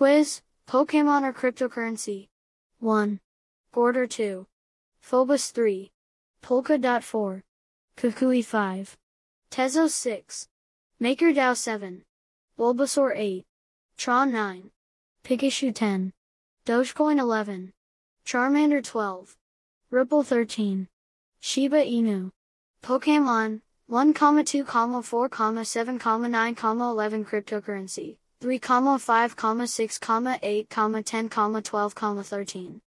Quiz, Pokemon or cryptocurrency? 1. Gordor 2. Phobos 3. Polkadot 4. Kukui 5. Tezos 6. MakerDAO 7. Bulbasaur 8. Tron 9. Pikachu 10. Dogecoin 11. Charmander 12. Ripple 13. Shiba Inu. Pokemon, 1, 2, 4, 7, 9, 11 cryptocurrency, 3, 5, 6, 8, 10, 12, 13.